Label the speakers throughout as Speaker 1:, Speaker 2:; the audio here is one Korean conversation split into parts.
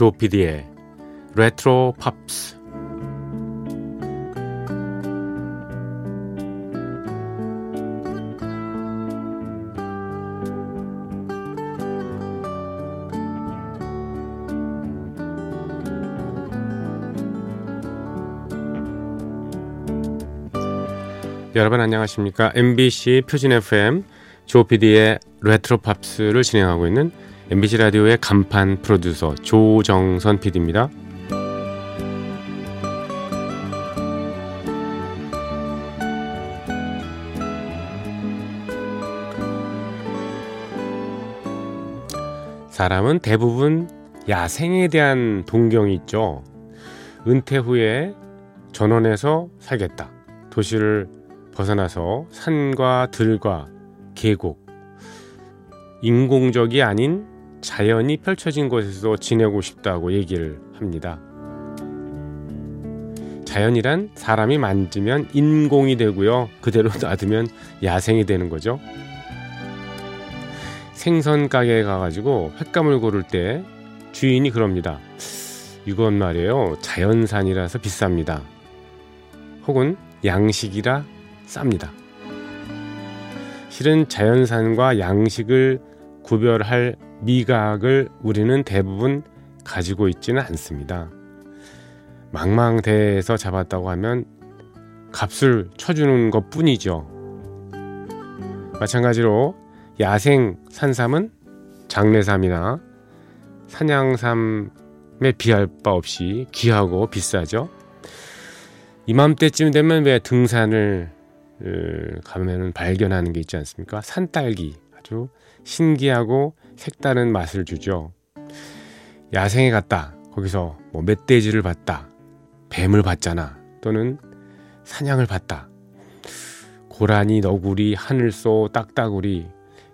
Speaker 1: 조피디의 레트로 팝스 여러분 안녕하십니까? MBC 표준 FM 조피디의 레트로 팝스를 진행하고 있는 MBC 라디오의 간판 프로듀서 조정선 PD입니다. 사람은 대부분 야생에 대한 동경이 있죠. 은퇴 후에 전원에서 살겠다. 도시를 벗어나서 산과 들과 계곡, 인공적이 아닌 자연이 펼쳐진 곳에서 지내고 싶다고 얘기를 합니다. 자연이란 사람이 만지면 인공이 되고요. 그대로 놔두면 야생이 되는 거죠. 생선 가게에 가가지고 횟감을 고를 때 주인이 그럽니다. 이건 말이에요. 자연산이라서 비쌉니다. 혹은 양식이라 쌉니다. 실은 자연산과 양식을 구별할 미각을 우리는 대부분 가지고 있지는 않습니다. 망망대해에서 잡았다고 하면 값을 쳐주는 것 뿐이죠. 마찬가지로 야생 산삼은 장례삼이나 사냥삼에 비할 바 없이 귀하고 비싸죠. 이맘때쯤 되면 왜 등산을 가면은 발견하는 게 있지 않습니까? 산딸기 아주 신기하고 색다른 맛을 주죠. 야생에 갔다. 거기서 뭐 멧돼지를 봤다. 뱀을 봤잖아. 또는 사냥을 봤다. 고라니, 너구리, 하늘소, 딱따구리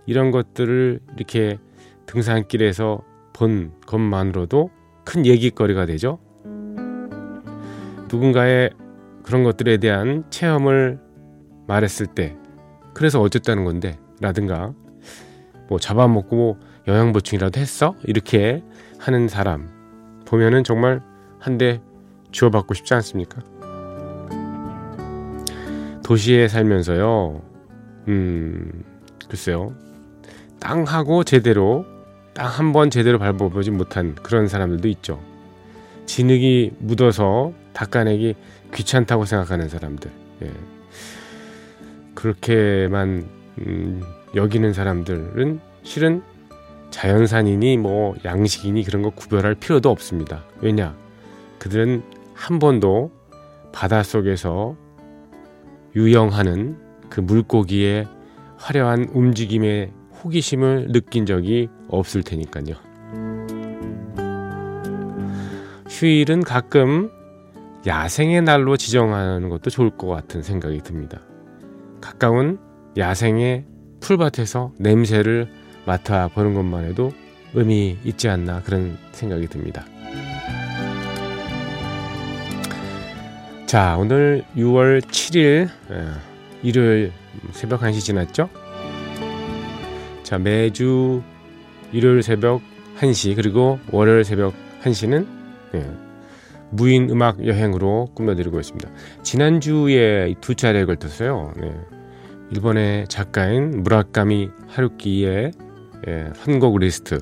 Speaker 1: 이런 것들을 이렇게 등산길에서 본 것만으로도 큰 얘기거리가 되죠. 누군가의 그런 것들에 대한 체험을 말했을 때 그래서 어쨌다는 건데 라든가 뭐 잡아먹고 뭐 영양 보충이라도 했어? 이렇게 하는 사람 보면은 정말 한 대 주워받고 싶지 않습니까? 도시에 살면서요, 음, 글쎄요, 땅하고 제대로, 땅 한 번 제대로 밟아보지 못한 그런 사람들도 있죠. 진흙이 묻어서 닦아내기 귀찮다고 생각하는 사람들. 예. 그렇게만 음, 여기는 사람들은 실은 자연산이니 뭐 양식이니 그런 거 구별할 필요도 없습니다. 왜냐? 그들은 한 번도 바닷속에서 유영하는 그 물고기의 화려한 움직임에 호기심을 느낀 적이 없을 테니까요. 휴일은 가끔 야생의 날로 지정하는 것도 좋을 것 같은 생각이 듭니다. 가까운 야생의 풀밭에서 냄새를 맡아 보는 것만 해도 의미 있지 않나 그런 생각이 듭니다. 자, 오늘 6월 7일 일요일 새벽 1시 지났죠? 자, 매주 일요일 새벽 1시 그리고 월요일 새벽 1시는 예, 무인 음악 여행으로 꾸며드리고 있습니다. 지난주에 두 차례에 걸쳐서요. 네, 일본의 작가인 무라카미 하루키의 예, 선곡 리스트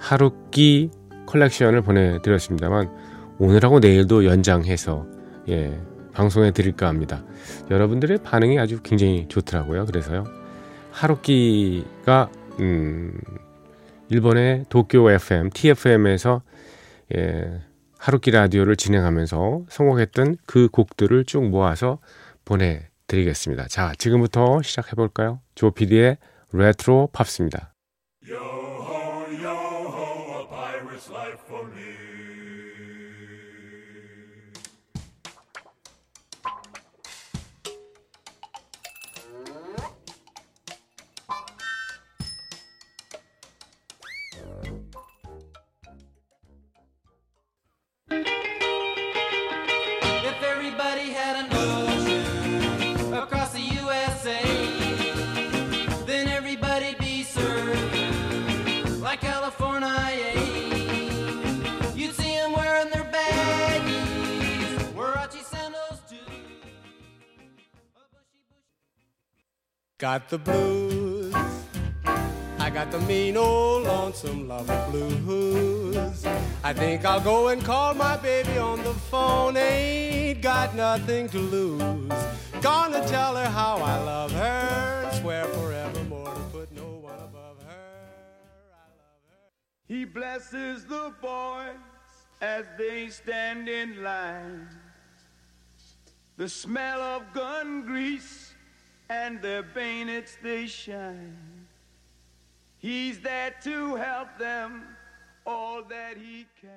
Speaker 1: 하루키 컬렉션을 보내드렸습니다만 오늘하고 내일도 연장해서 예, 방송해 드릴까 합니다. 여러분들의 반응이 아주 굉장히 좋더라고요. 그래서요. 하루키가 음, 일본의 도쿄 FM, TFM에서 예, 하루키 라디오를 진행하면서 성공했던 그 곡들을 쭉 모아서 보내 드리겠습니다. 자, 지금부터 시작해볼까요? 조피디의 레트로 팝스입니다.
Speaker 2: Got the blues. I got the mean old lonesome lover blues. I think I'll go and call my baby on the phone. Ain't got nothing to lose. Gonna tell her how I love her swear forevermore to put no one above her. Her.
Speaker 3: He blesses the boys as they stand in line. The smell of gun grease and their bayonets they shine. He's there to help them all that he can.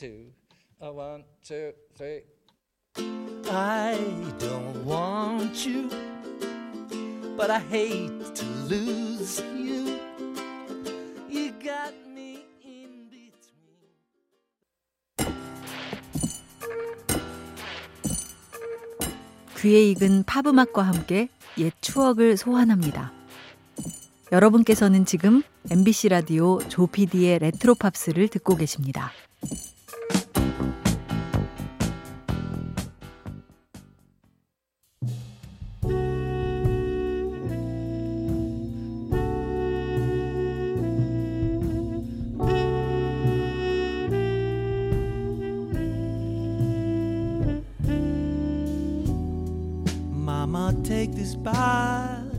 Speaker 4: Two, a one, two, three.
Speaker 5: I don't want you, but I hate to lose you. You got me in between.
Speaker 6: 귀에 익은 팝 음악과 함께 옛 추억을 소환합니다. 여러분께서는 지금 MBC 라디오 조피디의 레트로 팝스를 듣고 계십니다.
Speaker 5: I might take this
Speaker 7: bite.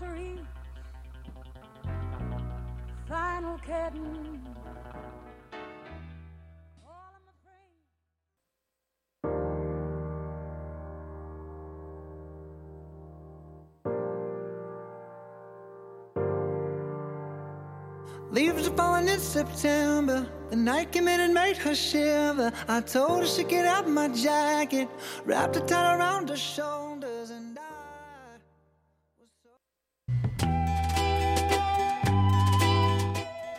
Speaker 7: Reach final curtain.
Speaker 8: Leaves are falling in September. The night came in and made her shiver. I told her she'd get out my jacket, wrapped it tight around her shoulders,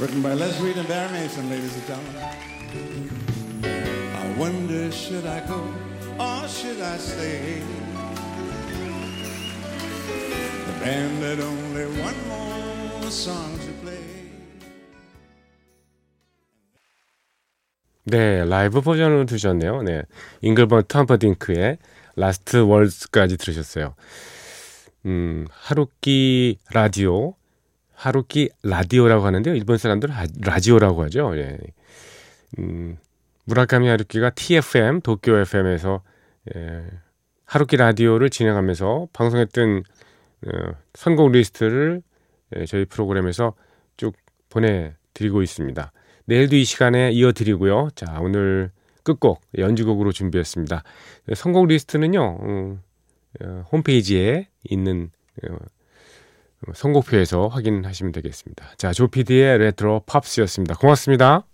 Speaker 9: Written by Les Reed and Barry Mason, ladies and gentlemen. I wonder, should I go or should I stay? The band had only one more song to play.
Speaker 1: 네, 라이브 버전으로 들으셨네요. 네. 잉글번 텀퍼딩크의 라스트 월즈까지 들으셨어요. 음, 하루키 라디오, 하루키 라디오라고 하는데요. 일본 사람들은 라- 라디오라고 하죠. 예. 음, 무라카미 하루키가 TFM 도쿄 FM에서 예, 하루키 라디오를 진행하면서 방송했던 어, 선곡 리스트를 예, 저희 프로그램에서 쭉 보내드리고 있습니다. 내일도 이 시간에 이어드리고요. 자 오늘 끝곡 연주곡으로 준비했습니다. 선곡 리스트는요 음, 어, 홈페이지에 있는 어, 선곡표에서 확인하시면 되겠습니다. 자 조피디의 레트로 팝스였습니다. 고맙습니다.